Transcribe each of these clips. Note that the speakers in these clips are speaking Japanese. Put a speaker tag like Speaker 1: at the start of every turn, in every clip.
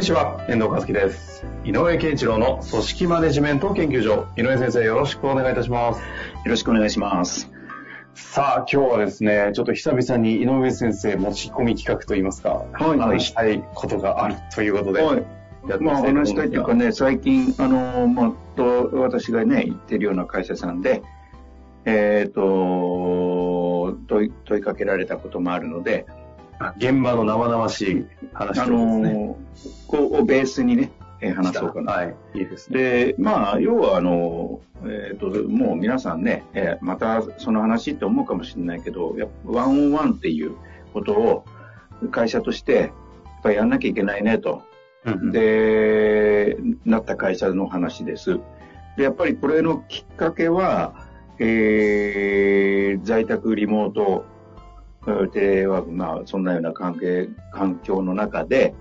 Speaker 1: にちは、遠藤和樹です。井上健一郎の組織マネジメント研究所。井上先生、よろしくお願いいたします。
Speaker 2: よろしくお願いします。
Speaker 1: さあ、今日はですね、ちょっと久々に井上先生持ち込み企画といいますか、
Speaker 2: はい
Speaker 1: 話したいことがあるということで、
Speaker 2: はい。
Speaker 1: やって
Speaker 2: まあ、お話したいというか
Speaker 1: ね、
Speaker 2: ね、最近、あの、まあ、と、私がね、行ってるような会社さんで、えっ、と、問い、問いかけられたこともあるので、
Speaker 1: 現場の生々しい話ですね。
Speaker 2: の、こうをベースにね、えー話そうかな。
Speaker 1: はい、いいですね。
Speaker 2: で、まあ、要は、あの、えっ、と、もう皆さんね、えーまたその話って思うかもしれないけど、やっぱワンオンワンっていうことを会社として、やっぱりやんなきゃいけないねと。
Speaker 1: うんうん
Speaker 2: で、なった会社の話です。で、やっぱりこれのきっかけは、えー在宅リモートえーテレワーク、まあ、そんなような関係、環境の中で、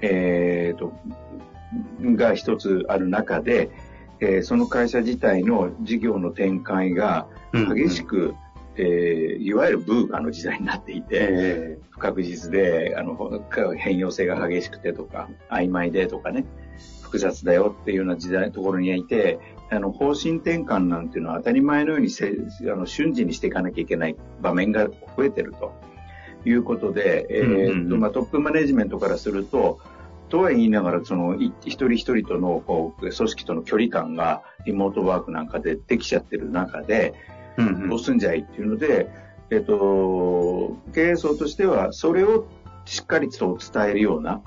Speaker 2: えーと、が一つある中で、えーその会社自体の事業の展開が激しく、えーいわゆるブーカの時代になっていて、
Speaker 1: え。
Speaker 2: 不確実で、あの、変容性が激しくてとか、曖昧でとかね、複雑だよっていうような時代、ところにいて、あの、方針転換なんていうのは当たり前のようにせあの瞬時にしていかなきゃいけない場面が増えてると。いうことで、えっと、まあ、トップマネジメントからすると、とは言いながら、その、い一人一人との、こう、組織との距離感が、リモートワークなんかでできちゃってる中で、
Speaker 1: ーうんうん。
Speaker 2: どうすんじゃいっていうので、えっと、経営層としては、それをしっかりと伝えるような、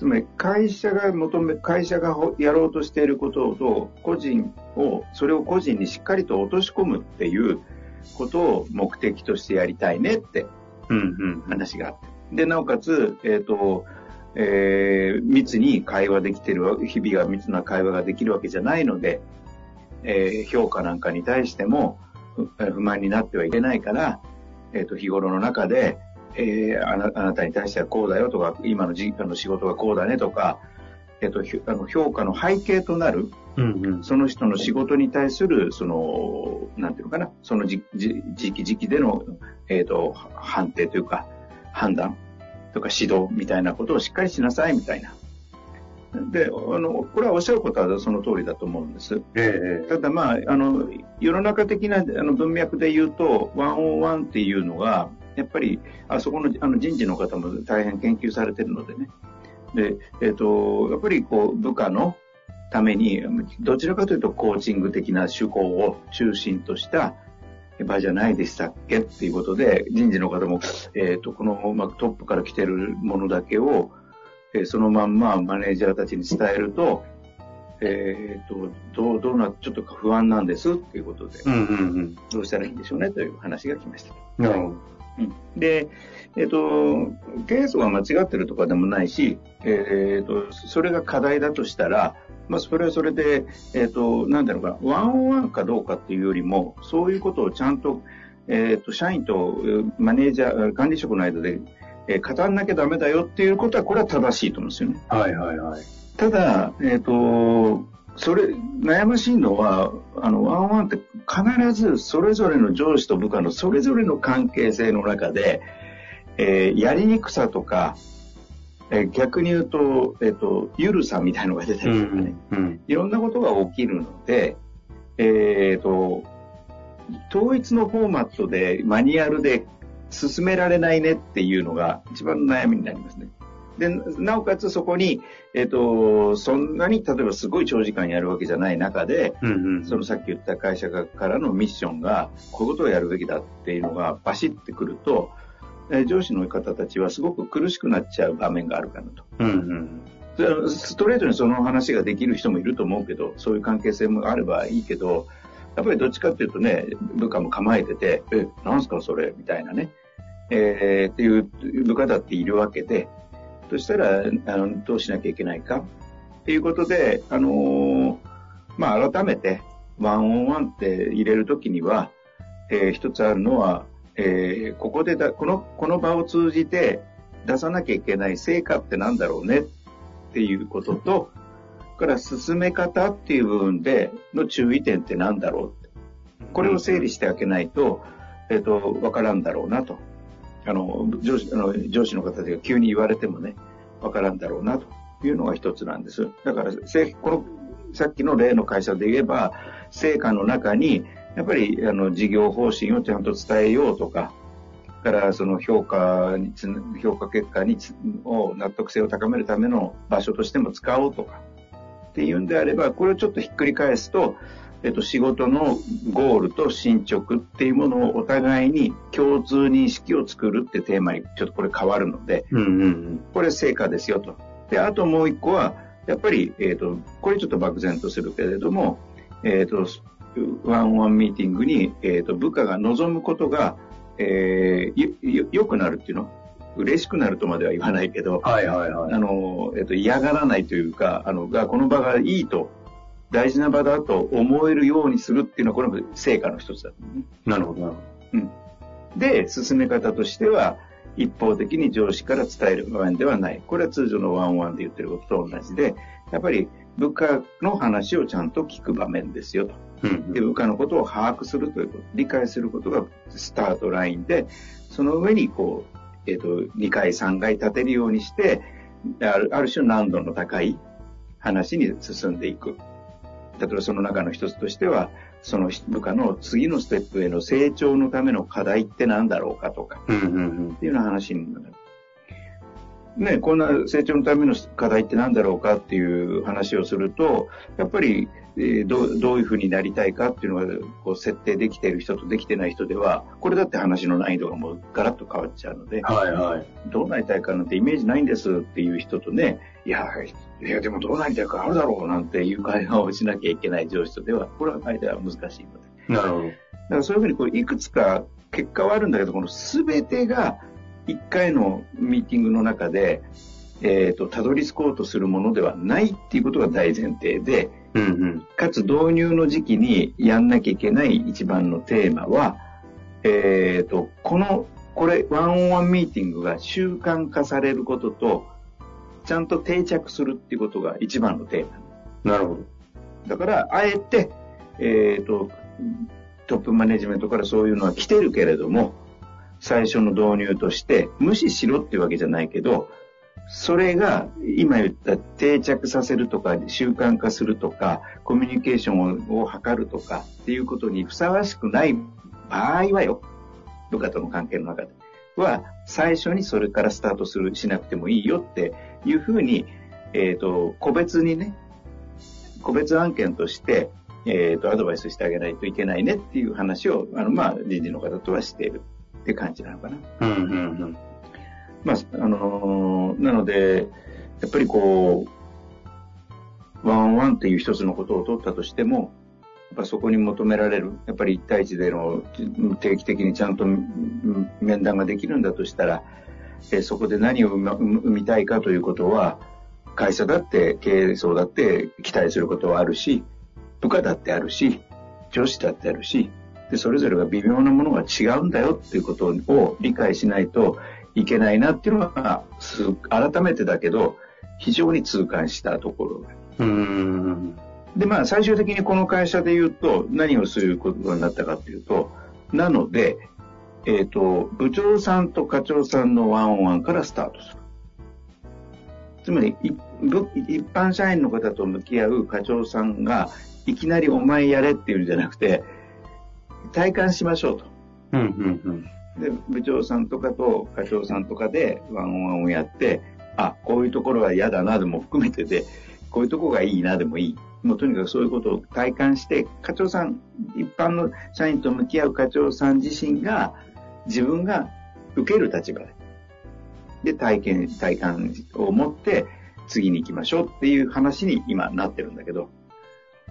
Speaker 2: つまり会社が求め、会社がほやろうとしていることと、個人を、それを個人にしっかりと落とし込むっていうことを目的としてやりたいねって
Speaker 1: うんうん
Speaker 2: 話があって。で、なおかつ、えっ、と、えー密に会話できてるわ、日々が密な会話ができるわけじゃないので、えー評価なんかに対しても不不満になってはいけないから、えっ、と、日頃の中で、えーあなあなたに対してはこうだよとか、今のじあの仕事がこうだねとか、えっ、と、ひあの評価の背景となる、
Speaker 1: うんうん
Speaker 2: その人の仕事に対する、その、なんていうのかな、そのじじ時期時期での、えっ、と、判定というか、判断とか指導みたいなことをしっかりしなさいみたいな。で、あの、これはおっしゃることはその通りだと思うんです。
Speaker 1: ええ
Speaker 2: ただまあ、あの、世の中的なあの文脈で言うと、ワンオンワンっていうのが、やっぱり、あそこのあの人事の方も大変研究されてるのでね。で、えっ、と、やっぱりこう、部下のために、どちらかというとコーチング的な手法を中心とした場じゃないでしたっけっていうことで、人事の方も、えっ、と、この、まあ、トップから来てるものだけを、えーそのまんまマネージャーたちに伝えると、えっ、と、どう、どうな、ちょっと不安なんですっていうことで、
Speaker 1: うんうんうん
Speaker 2: どうしたらいいんでしょうねという話が来ました。
Speaker 1: なるほど。
Speaker 2: うんで、えっ、と、経営層が間違ってるとかでもないし、えっ、と、それが課題だとしたら、まあ、それはそれで、えっ、と、なんだろうかな、ワンオンワンかどうかっていうよりも、そういうことをちゃんと、えっ、と、社員とえーマネージャー、管理職の間で、えー語らなきゃダメだよっていうことは、これは正しいと思うんですよね。
Speaker 1: はいはいはい。
Speaker 2: ただ、えっ、と、それ、悩ましいのは、あの、ワンワンって必ずそれぞれの上司と部下のそれぞれの関係性の中で、えーやりにくさとか、えー逆に言うと、えっ、と、ゆるさみたいのが出た
Speaker 1: うん
Speaker 2: りとかね、
Speaker 1: うん
Speaker 2: いろんなことが起きるので、えっ、と、統一のフォーマットで、マニュアルで進められないねっていうのが一番の悩みになりますね。で、なおかつそこに、えっ、と、そんなに、例えばすごい長時間やるわけじゃない中で、
Speaker 1: うんうん
Speaker 2: そのさっき言った会社からのミッションが、こういうことをやるべきだっていうのがバシッてくると、えー上司の方たちはすごく苦しくなっちゃう場面があるかなと。
Speaker 1: うんうん
Speaker 2: ストレートにその話ができる人もいると思うけど、そういう関係性もあればいいけど、やっぱりどっちかっていうとね、部下も構えてて、え、なんすかそれ？みたいなね。えー、っていう部下だっているわけで、そしたら、あの、どうしなきゃいけないかっていうことで、あのー、まあ、改めて、ワンオンワンって入れるときには、えー、一つあるのは、えー、ここでだ、この、この場を通じて出さなきゃいけない成果ってなんだろうねっていうことと、から進め方っていう部分での注意点ってなんだろうこれを整理してあげないと、えっ、ー、と、わからんだろうなと。あの、上司あの上司の方で急に言われてもね、わからんだろうなというのが一つなんです。だから、この、さっきの例の会社で言えば、成果の中に、やっぱり、あの、事業方針をちゃんと伝えようとか、からその評価につ評価結果にを納得性を高めるための場所としても使おうとかっていうんであればこれをちょっとひっくり返すとえっと、仕事のゴールと進捗っていうものをお互いに共通認識を作るってテーマにちょっとこれ変わるので、うんうんうん、これ成果ですよと。で、あともう一個は、やっぱり、えっ、ー、と、これちょっと漠然とするけれども、えっ、ー、と、ワンワンミーティングに、えっ、ー、と、部下が望むことが、えー、良くなるっていうの？嬉しくなるとまでは言わないけど、はいはいはい。あの、えっ、と、嫌がらないというか、あの、が、この場がいいと大事な場だと思えるようにするっていうのは、これも成果の一つだ、
Speaker 1: ね。なるほど、なるほど。うん。
Speaker 2: で、進め方としては、一方的に上司から伝える場面ではない。これは通常のワンワンで言ってることと同じで、やっぱり部下の話をちゃんと聞く場面ですよと。うん、で部下のことを把握するということ、理解することがスタートラインで、その上にこう、えっ、ー、と、2回3回立てるようにして、あるある種難度の高い話に進んでいく。例えばその中の一つとしては、その部下の次のステップへの成長のための課題って何だろうかとか、っていうような話になる。ね、こんな成長のための課題って何だろうかっていう話をすると、やっぱり、えー、どどういうふうになりたいかっていうのがこう設定できている人とできてない人では、これだって話の難易度がもうガラッと変わっちゃうので、はいはい、どうなりたいかなんてイメージないんですっていう人とね、いや、いや、でもどうなりたいかあるだろうなんていう会話をしなきゃいけない上司とでは、これは間は難しいの
Speaker 1: で。なるほど。だ
Speaker 2: からそういうふうにこういくつか結果はあるんだけど、この全てが一回のミーティングの中で、えっ、ー、と、たどり着こうとするものではないっていうことが大前提で、うんうん、かつ導入の時期にやんなきゃいけない一番のテーマは、えっ、ー、と、この、これ、ワンオンワンミーティングが習慣化されることと、ちゃんと定着するっていうことが一番のテー
Speaker 1: マ。なるほど。
Speaker 2: だから、あえて、えっ、ー、と、トップマネジメントからそういうのは来てるけれども、最初の導入として、無視しろっていうわけじゃないけど、それが今言った定着させるとか習慣化するとかコミュニケーションを図るとかっていうことにふさわしくない場合はよ部下との関係の中では最初にそれからスタートするしなくてもいいよっていうふうに、えっ、ー、と、個別にね、個別案件として、えっ、ー、と、アドバイスしてあげないといけないねっていう話を、あの、まあ、人事の方とはしているって感じなのかな。うんうんうん。まあ、あのー、なので、やっぱりこう、ワンワンっていう一つのことを取ったとしても、やっぱそこに求められる、やっぱり一対一での定期的にちゃんと面談ができるんだとしたら、えそこで何を生みたいかということは、会社だって経営層だって期待することはあるし、部下だってあるし、上司だってあるし、で、それぞれが微妙なものが違うんだよっていうことを理解しないといけないなっていうのは、改めてだけど、非常に痛感したところうんで、まあ、最終的にこの会社で言うと、何をすることになったかっていうと、なので、えっ、ー、と、部長さんと課長さんのワンオンワンからスタートする。つまり、一般社員の方と向き合う課長さんが、いきなりお前やれっていうんじゃなくて、体感しましょうと。うんうんうん、で、部長さんとかと課長さんとかでワンオンワンをやって、あ、こういうところは嫌だなでも含めてで、こういうとこがいいなでもいい。もうとにかくそういうことを体感して、課長さん、一般の社員と向き合う課長さん自身が、自分が受ける立場で、で、体験、体感を持って次に行きましょうっていう話に今なってるんだけど。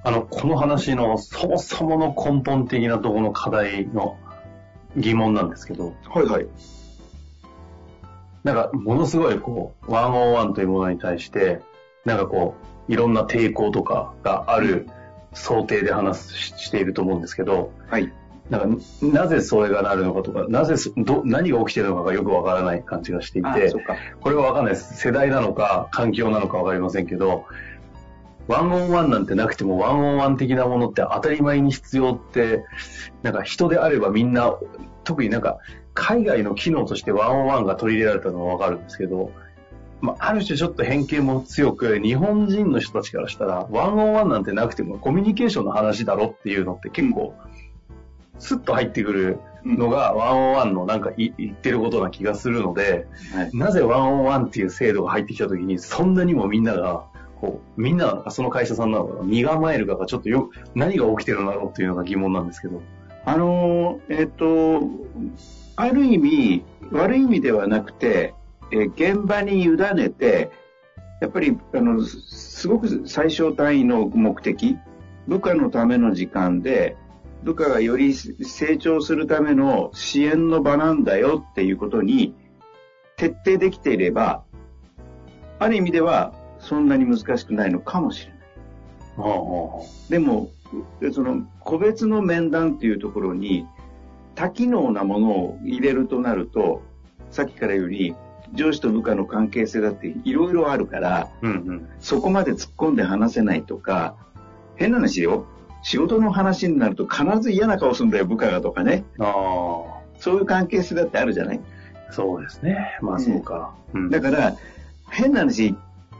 Speaker 1: あの、この話のそもそもの根本的なところの課題の疑問なんですけど。
Speaker 2: はいはい。
Speaker 1: なんか、ものすごい、こう、ワンオンワンというものに対して、なんかこう、いろんな抵抗とかがある想定で話すししていると思うんですけど、
Speaker 2: はい。
Speaker 1: なんか、なぜそれがなるのかとか、なぜそ、ど、何が起きてるのかがよくわからない感じがしていて。これはわかんないです。世代なのか、環境なのかわかりませんけど、ワンオンワンなんてなくても、ワンオンワン的なものって当たり前に必要って、なんか人であればみんな、特になんか、海外の機能としてワンオンワンが取り入れられたのはわかるんですけど、まあ、ある種ちょっと偏見も強く、日本人の人たちからしたら、ワンオンワンなんてなくてもコミュニケーションの話だろっていうのって結構、スッと入ってくるのが、ワンオンワンのなんかい言ってることな気がするので、
Speaker 2: はい。
Speaker 1: なぜワンオンワンっていう制度が入ってきたときに、そんなにもみんなが、こう、みんなその会社さんなのかな、身構えるかがちょっとよ、何が起きてるんだろうっていうのが疑問なんですけど。
Speaker 2: あのえっ、と、ある意味、悪い意味ではなくて、え現場に委ねて、やっぱり、あの、すごく最小単位の目的、部下のための時間で、部下がより成長するための支援の場なんだよっていうことに徹底できていれば、ある意味ではそんなに難しくないのかもしれない。でも、うその個別の面談っていうところに多機能なものを入れるとなると、さっきからより上司と部下の関係性だっていろいろあるから、
Speaker 1: うんうん。
Speaker 2: そこまで突っ込んで話せないとか、変な話よ。仕事の話になると必ず嫌な顔するんだよ、部下がとかね。
Speaker 1: あ
Speaker 2: そういう関係性だってあるじゃない
Speaker 1: あ、そうですね。まあそうか。うん
Speaker 2: だから、変な話、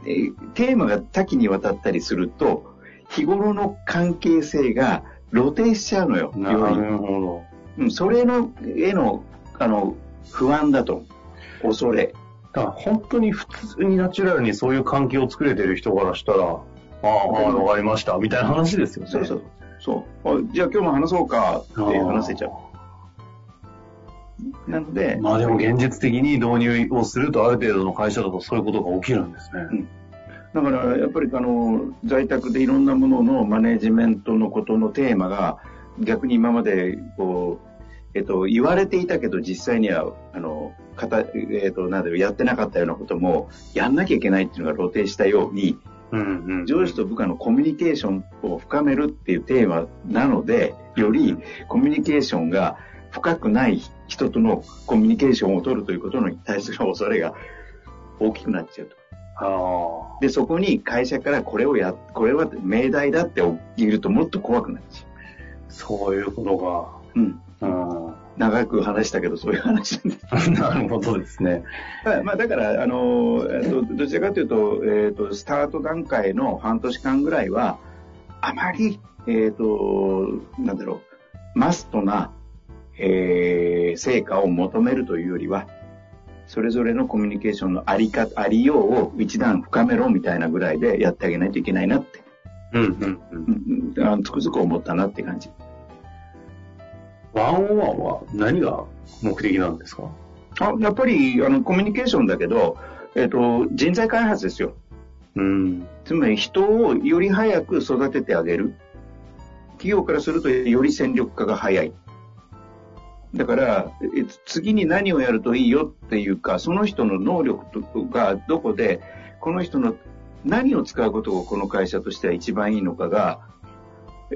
Speaker 2: えーテーマが多岐にわたったりすると、日頃の関係性が露呈しちゃうのよ。
Speaker 1: なるほど。
Speaker 2: うん、それの、への、あの、不安だと。恐れ。
Speaker 1: だから本当に普通にナチュラルにそういう関係を作れてる人からしたら、ああ、はいわかりました、みたいな話ですよね。
Speaker 2: そうそう。そう。あじゃあ今日も話そうかって話せちゃう。なので、
Speaker 1: まあでも現実的に導入をするとある程度の会社だとそういうことが起きるんですね。
Speaker 2: だからやっぱりあの在宅でいろんなもののマネジメントのことのテーマが逆に今までこう、えっと、言われていたけど実際にはあのかた、えっと、なんだろうやってなかったようなこともやんなきゃいけないっていうのが露呈したように
Speaker 1: うんうん。
Speaker 2: 上司と部下のコミュニケーションを深めるっていうテーマなのでよりコミュニケーションが深くない人とのコミュニケーションを取るということに対する恐れが大きくなっちゃうと。
Speaker 1: あ
Speaker 2: で、そこに会社からこれをや、これは命題だって言うともっと怖くなっちゃ
Speaker 1: あ、そういうこ
Speaker 2: う。うん。
Speaker 1: とか。
Speaker 2: 長く話したけど、そういう話なんです。
Speaker 1: うん。なるほどですね。
Speaker 2: まあまあ、だから、あの、えっとどちらかというと、えっと、スタート段階の半年間ぐらいは、あまり、えっと、なんだろう、マストな、えー成果を求めるというよりは、それぞれのコミュニケーションのありか、ありようを一段深めろみたいなぐらいでやってあげないといけないなって、
Speaker 1: うんうんうん。
Speaker 2: あのつくづく思ったなって感じ。
Speaker 1: ワンオンワンは何が目的なんですか？
Speaker 2: あやっぱりあのコミュニケーションだけど、えっと人材開発ですよ。
Speaker 1: うん。
Speaker 2: つまり人をより早く育ててあげる。企業からするとより戦力化が早い。だから、え次に何をやるといいよっていうか、その人の能力とがどこで、この人の何を使うことがこの会社としては一番いいのかが、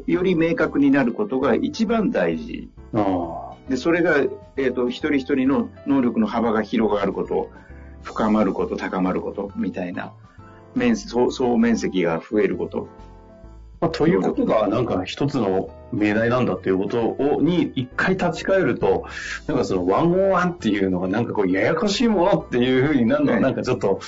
Speaker 2: より明確になることが一番大事。
Speaker 1: あ
Speaker 2: で、それが、えっ、と、一人一人の能力の幅が広がること、深まること、高まること、みたいな、面総面積が増えること。
Speaker 1: まあ、ということが、なんか一つの命題なんだっていうことを、に一回立ち返ると、なんかそのワンオンワンっていうのがなんかこうややこしいものっていうふうになるのは
Speaker 2: はい
Speaker 1: なんかちょっと、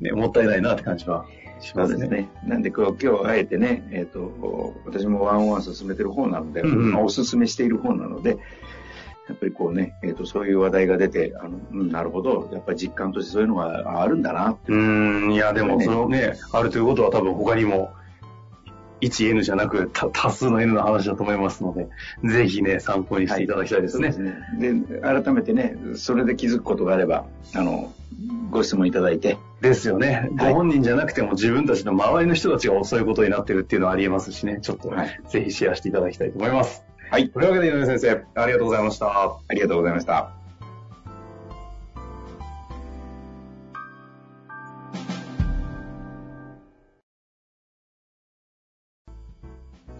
Speaker 1: ね、もったいないなって感じはし
Speaker 2: そ
Speaker 1: ますね。
Speaker 2: うですね。なんで今日、今日あえてね、えっ、と、私もワンオンワン進めてる方なので、
Speaker 1: うんうん
Speaker 2: まあお勧めしている方なので、やっぱりこうね、えっ、と、そういう話題が出て、あの、うん、なるほど、やっぱり実感としてそういうのがあるんだなって。
Speaker 1: うーん、いやでもそのね、あるということは多分他にも、1N じゃなく多多数の N の話だと思いますので、ぜひね、参考にしていただきたいですね。
Speaker 2: そうですね。で、改めてね、それで気づくことがあれば、あの、ご質問いただいて、
Speaker 1: ですよね。
Speaker 2: はい
Speaker 1: ご本人じゃなくても自分たちの周りの人たちがそういうことになってるっていうのはありえますしね、ちょっと、
Speaker 2: はい
Speaker 1: ぜひシェアしていただきたいと思います。
Speaker 2: はい。
Speaker 1: というわけで井上先生、ありがとうございました。
Speaker 2: ありがとうございました。